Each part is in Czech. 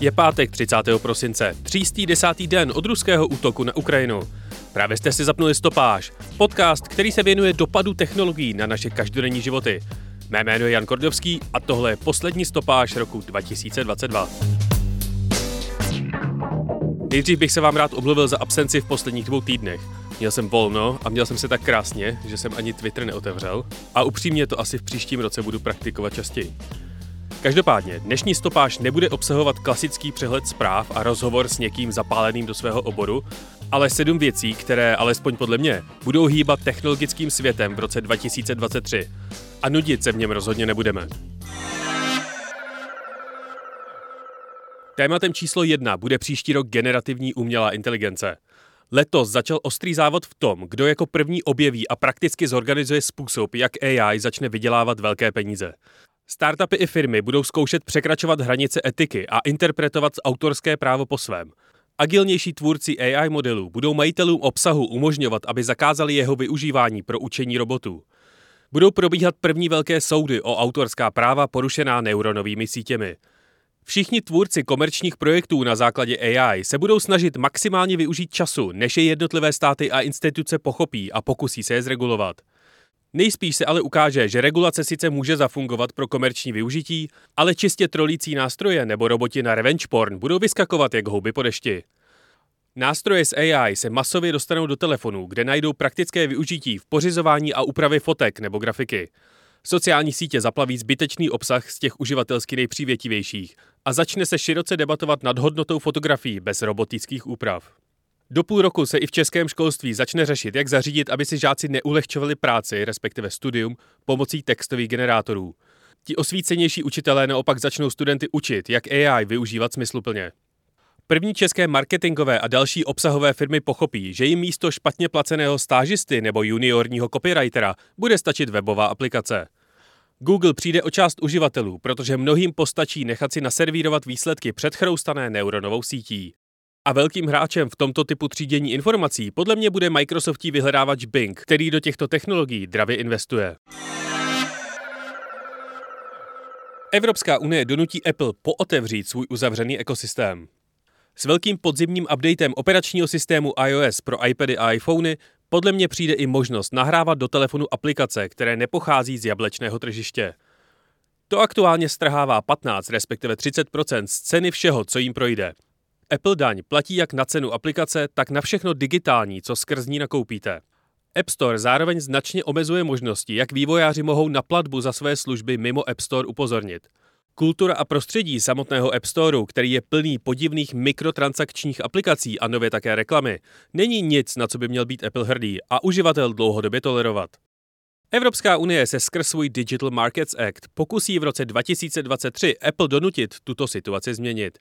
Je pátek 30. prosince, třístý desátý den od ruského útoku na Ukrajinu. Právě jste si zapnuli stopáž, podcast, který se věnuje dopadu technologií na naše každodenní životy. Mé jméno je Jan Kordovský a tohle je poslední stopáž roku 2022. Nejdřív bych se vám rád omluvil za absenci v posledních dvou týdnech. Měl jsem volno a měl jsem se tak krásně, že jsem ani Twitter neotevřel a upřímně to asi v příštím roce budu praktikovat častěji. Každopádně, dnešní stopáž nebude obsahovat klasický přehled zpráv a rozhovor s někým zapáleným do svého oboru, ale sedm věcí, které, alespoň podle mě, budou hýbat technologickým světem v roce 2023. A nudit se v něm rozhodně nebudeme. Tématem číslo jedna bude příští rok generativní umělá inteligence. Letos začal ostrý závod v tom, kdo jako první objeví a prakticky zorganizuje způsob, jak AI začne vydělávat velké peníze. Startupy i firmy budou zkoušet překračovat hranice etiky a interpretovat autorské právo po svém. Agilnější tvůrci AI modelů budou majitelům obsahu umožňovat, aby zakázali jeho využívání pro učení robotů. Budou probíhat první velké soudy o autorská práva porušená neuronovými sítěmi. Všichni tvůrci komerčních projektů na základě AI se budou snažit maximálně využít času, než je jednotlivé státy a instituce pochopí a pokusí se je zregulovat. Nejspíš se ale ukáže, že regulace sice může zafungovat pro komerční využití, ale čistě trolící nástroje nebo roboti na revenge porn budou vyskakovat jak houby po dešti. Nástroje z AI se masově dostanou do telefonů, kde najdou praktické využití v pořizování a úpravě fotek nebo grafiky. Sociální sítě zaplaví zbytečný obsah z těch uživatelsky nejpřívětivějších a začne se široce debatovat nad hodnotou fotografií bez robotických úprav. Do půl roku se i v českém školství začne řešit, jak zařídit, aby si žáci neulehčovali práci, respektive studium, pomocí textových generátorů. Ti osvícenější učitelé naopak začnou studenty učit, jak AI využívat smysluplně. První české marketingové a další obsahové firmy pochopí, že jim místo špatně placeného stážisty nebo juniorního copywritera bude stačit webová aplikace. Google přijde o část uživatelů, protože mnohým postačí nechat si naservírovat výsledky předchroustané neuronovou sítí. A velkým hráčem v tomto typu třídění informací podle mě bude Microsoftí vyhledávač Bing, který do těchto technologií dravě investuje. Evropská unie donutí Apple pootevřít svůj uzavřený ekosystém. S velkým podzimním updatem operačního systému iOS pro iPady a iPhony podle mě přijde i možnost nahrávat do telefonu aplikace, které nepochází z jablečného tržiště. To aktuálně strhává 15, respektive 30 z ceny všeho, co jim projde. Apple daň platí jak na cenu aplikace, tak na všechno digitální, co skrz ní nakoupíte. App Store zároveň značně omezuje možnosti, jak vývojáři mohou na platbu za své služby mimo App Store upozornit. Kultura a prostředí samotného App Storeu, který je plný podivných mikrotransakčních aplikací a nově také reklamy, není nic, na co by měl být Apple hrdý a uživatel dlouhodobě tolerovat. Evropská unie se skrz svůj Digital Markets Act pokusí v roce 2023 Apple donutit tuto situaci změnit.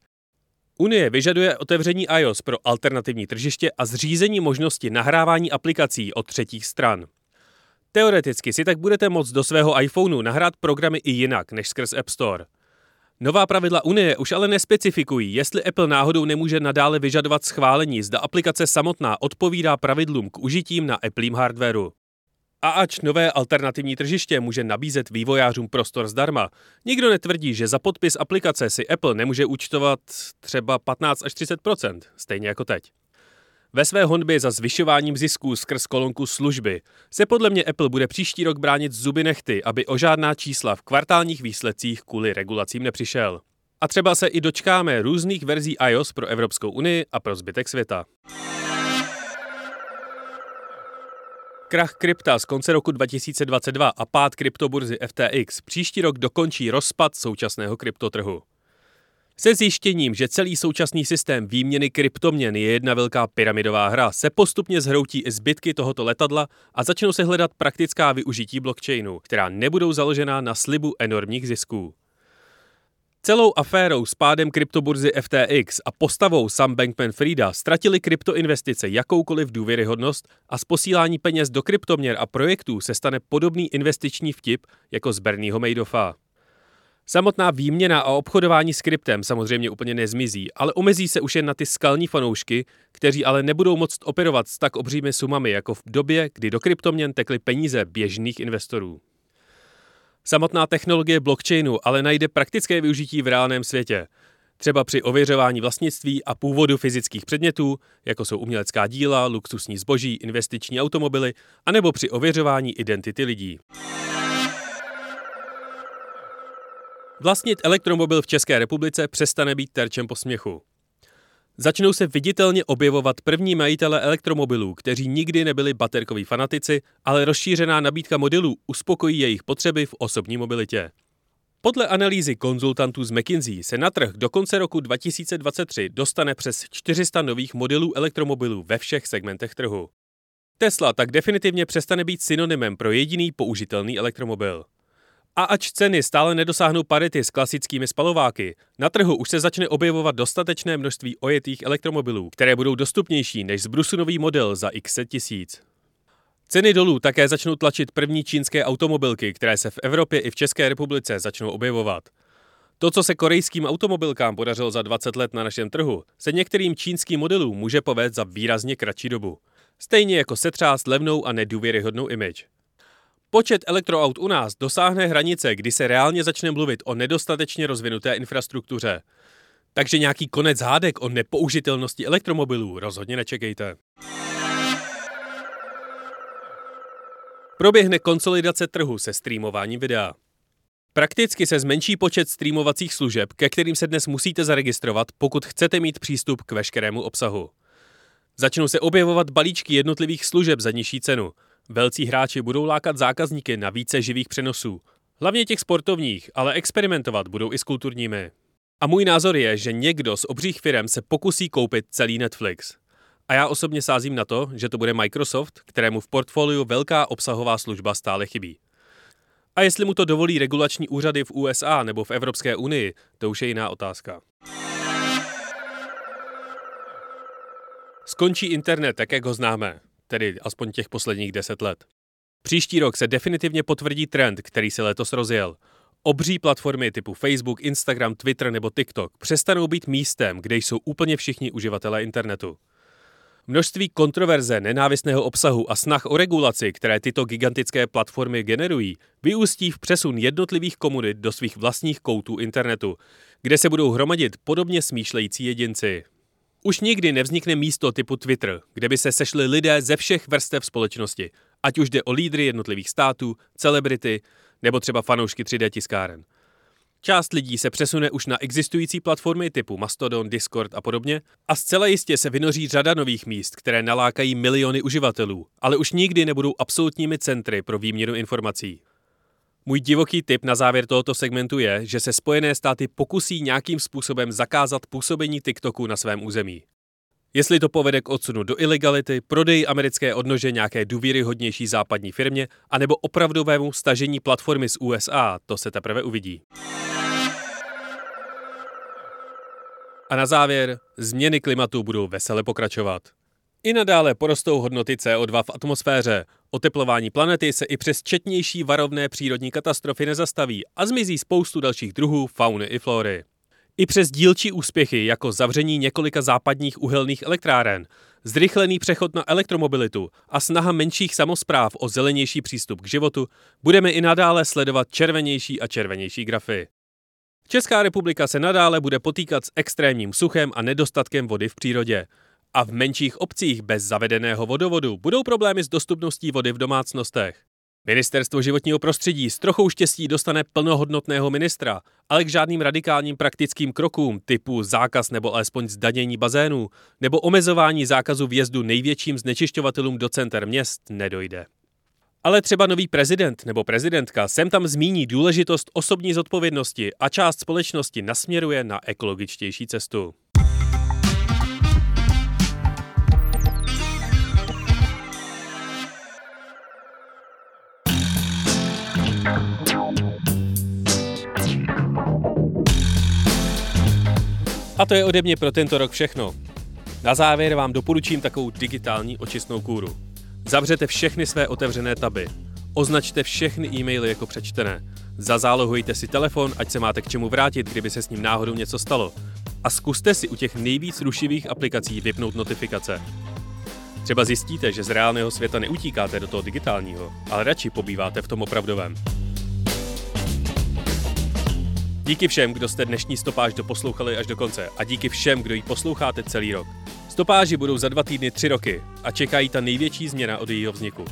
Unie vyžaduje otevření iOS pro alternativní tržiště a zřízení možnosti nahrávání aplikací od třetích stran. Teoreticky si tak budete moct do svého iPhoneu nahrát programy i jinak než skrz App Store. Nová pravidla Unie už ale nespecifikují, jestli Apple náhodou nemůže nadále vyžadovat schválení, zda aplikace samotná odpovídá pravidlům k užitím na Appleím hardwareu. A ač nové alternativní tržiště může nabízet vývojářům prostor zdarma, nikdo netvrdí, že za podpis aplikace si Apple nemůže účtovat třeba 15 až 30 stejně jako teď. Ve své honbě za zvyšováním zisků skrz kolonku služby se podle mě Apple bude příští rok bránit zuby nechty, aby o žádná čísla v kvartálních výsledcích kvůli regulacím nepřišel. A třeba se i dočkáme různých verzí iOS pro Evropskou unii a pro zbytek světa. Krach krypta z konce roku 2022 a pád kryptoburzy FTX příští rok dokončí rozpad současného kryptotrhu. Se zjištěním, že celý současný systém výměny kryptoměn je jedna velká pyramidová hra, se postupně zhroutí i zbytky tohoto letadla a začnou se hledat praktická využití blockchainu, která nebudou založená na slibu enormních zisků. Celou aférou s pádem kryptoburzy FTX a postavou Sam Bankman-Frieda ztratili kryptoinvestice jakoukoliv důvěryhodnost a z posílání peněz do kryptoměr a projektů se stane podobný investiční vtip jako z Bernieho Madoffa. Samotná výměna a obchodování s kryptem samozřejmě úplně nezmizí, ale omezí se už jen na ty skalní fanoušky, kteří ale nebudou moct operovat s tak obřími sumami jako v době, kdy do kryptoměn tekly peníze běžných investorů. Samotná technologie blockchainu ale najde praktické využití v reálném světě. Třeba při ověřování vlastnictví a původu fyzických předmětů, jako jsou umělecká díla, luxusní zboží, investiční automobily, anebo při ověřování identity lidí. Vlastnit elektromobil v České republice přestane být terčem posměchu. Začnou se viditelně objevovat první majitele elektromobilů, kteří nikdy nebyli baterkoví fanatici, ale rozšířená nabídka modelů uspokojí jejich potřeby v osobní mobilitě. Podle analýzy konzultantů z McKinsey se na trh do konce roku 2023 dostane přes 400 nových modelů elektromobilů ve všech segmentech trhu. Tesla tak definitivně přestane být synonymem pro jediný použitelný elektromobil. A ač ceny stále nedosáhnou parity s klasickými spalováky, na trhu už se začne objevovat dostatečné množství ojetých elektromobilů, které budou dostupnější než zbrusunový model za x tisíc. Ceny dolů také začnou tlačit první čínské automobilky, které se v Evropě i v České republice začnou objevovat. To, co se korejským automobilkám podařilo za 20 let na našem trhu, se některým čínským modelům může povést za výrazně kratší dobu. Stejně jako setřást levnou a nedůvěryhodnou image. Počet elektroaut u nás dosáhne hranice, kdy se reálně začne mluvit o nedostatečně rozvinuté infrastruktuře. Takže nějaký konec hádek o nepoužitelnosti elektromobilů rozhodně nečekejte. Proběhne konsolidace trhu se streamováním videa. Prakticky se zmenší počet streamovacích služeb, ke kterým se dnes musíte zaregistrovat, pokud chcete mít přístup k veškerému obsahu. Začnou se objevovat balíčky jednotlivých služeb za nižší cenu – Velcí hráči budou lákat zákazníky na více živých přenosů. Hlavně těch sportovních, ale experimentovat budou i s kulturními. A můj názor je, že někdo z obřích firm se pokusí koupit celý Netflix. A já osobně sázím na to, že to bude Microsoft, kterému v portfoliu velká obsahová služba stále chybí. A jestli mu to dovolí regulační úřady v USA nebo v Evropské unii, to už je jiná otázka. Skončí internet tak, jak ho známe tedy aspoň těch posledních deset let. Příští rok se definitivně potvrdí trend, který se letos rozjel. Obří platformy typu Facebook, Instagram, Twitter nebo TikTok přestanou být místem, kde jsou úplně všichni uživatelé internetu. Množství kontroverze, nenávistného obsahu a snah o regulaci, které tyto gigantické platformy generují, vyústí v přesun jednotlivých komunit do svých vlastních koutů internetu, kde se budou hromadit podobně smýšlející jedinci. Už nikdy nevznikne místo typu Twitter, kde by se sešli lidé ze všech vrstev společnosti, ať už jde o lídry jednotlivých států, celebrity nebo třeba fanoušky 3D tiskáren. Část lidí se přesune už na existující platformy typu Mastodon, Discord a podobně a zcela jistě se vynoří řada nových míst, které nalákají miliony uživatelů, ale už nikdy nebudou absolutními centry pro výměnu informací. Můj divoký tip na závěr tohoto segmentu je, že se Spojené státy pokusí nějakým způsobem zakázat působení TikToku na svém území. Jestli to povede k odsunu do ilegality, prodeji americké odnože nějaké důvěryhodnější západní firmě, anebo opravdovému stažení platformy z USA, to se teprve uvidí. A na závěr, změny klimatu budou vesele pokračovat. I nadále porostou hodnoty CO2 v atmosféře. Oteplování planety se i přes četnější varovné přírodní katastrofy nezastaví a zmizí spoustu dalších druhů fauny i flory. I přes dílčí úspěchy jako zavření několika západních uhelných elektráren, zrychlený přechod na elektromobilitu a snaha menších samozpráv o zelenější přístup k životu, budeme i nadále sledovat červenější a červenější grafy. Česká republika se nadále bude potýkat s extrémním suchem a nedostatkem vody v přírodě. A v menších obcích bez zavedeného vodovodu budou problémy s dostupností vody v domácnostech. Ministerstvo životního prostředí s trochou štěstí dostane plnohodnotného ministra, ale k žádným radikálním praktickým krokům typu zákaz nebo alespoň zdanění bazénů nebo omezování zákazu vjezdu největším znečišťovatelům do center měst nedojde. Ale třeba nový prezident nebo prezidentka sem tam zmíní důležitost osobní zodpovědnosti a část společnosti nasměruje na ekologičtější cestu. A to je ode mě pro tento rok všechno. Na závěr vám doporučím takovou digitální očistnou kůru. Zavřete všechny své otevřené taby. Označte všechny e-maily jako přečtené. Zazálohujte si telefon, ať se máte k čemu vrátit, kdyby se s ním náhodou něco stalo. A zkuste si u těch nejvíc rušivých aplikací vypnout notifikace. Třeba zjistíte, že z reálného světa neutíkáte do toho digitálního, ale radši pobýváte v tom opravdovém. Díky všem, kdo jste dnešní stopáž doposlouchali až do konce a díky všem, kdo ji posloucháte celý rok. Stopáži budou za dva týdny tři roky a čekají ta největší změna od jejího vzniku.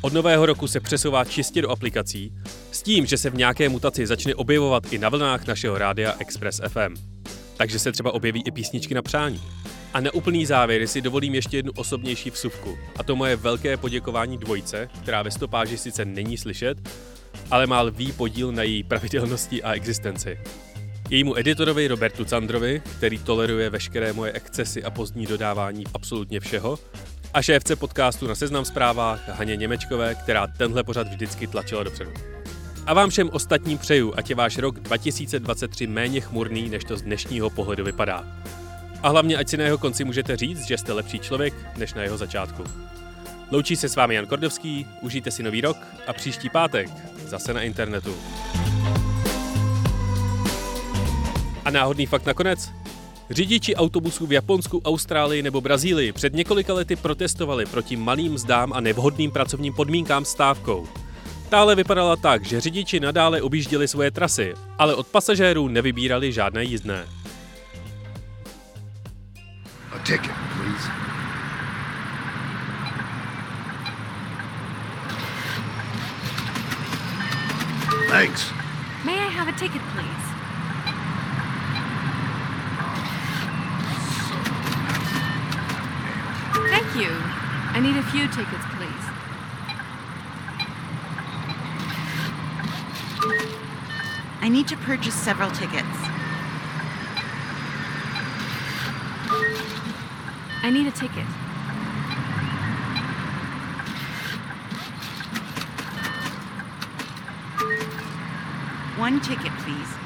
Od nového roku se přesouvá čistě do aplikací, s tím, že se v nějaké mutaci začne objevovat i na vlnách našeho rádia Express FM. Takže se třeba objeví i písničky na přání. A na úplný závěr si dovolím ještě jednu osobnější vsuvku. A to moje velké poděkování dvojce, která ve stopáži sice není slyšet, ale má lvý podíl na její pravidelnosti a existenci. Jejímu editorovi Robertu Candrovi, který toleruje veškeré moje excesy a pozdní dodávání absolutně všeho, a šéfce podcastu na Seznam zprávách Haně Němečkové, která tenhle pořad vždycky tlačila dopředu. A vám všem ostatním přeju, ať je váš rok 2023 méně chmurný, než to z dnešního pohledu vypadá. A hlavně, ať si na jeho konci můžete říct, že jste lepší člověk, než na jeho začátku. Loučí se s vámi Jan Kordovský, užijte si nový rok a příští pátek zase na internetu. A náhodný fakt nakonec. Řidiči autobusů v Japonsku, Austrálii nebo Brazílii před několika lety protestovali proti malým mzdám a nevhodným pracovním podmínkám stávkou. Tále vypadala tak, že řidiči nadále objížděli svoje trasy, ale od pasažérů nevybírali žádné jízdné. A ticket, Thanks. May I have a ticket, please? Thank you. I need a few tickets, please. I need to purchase several tickets. I need a ticket. One ticket, please.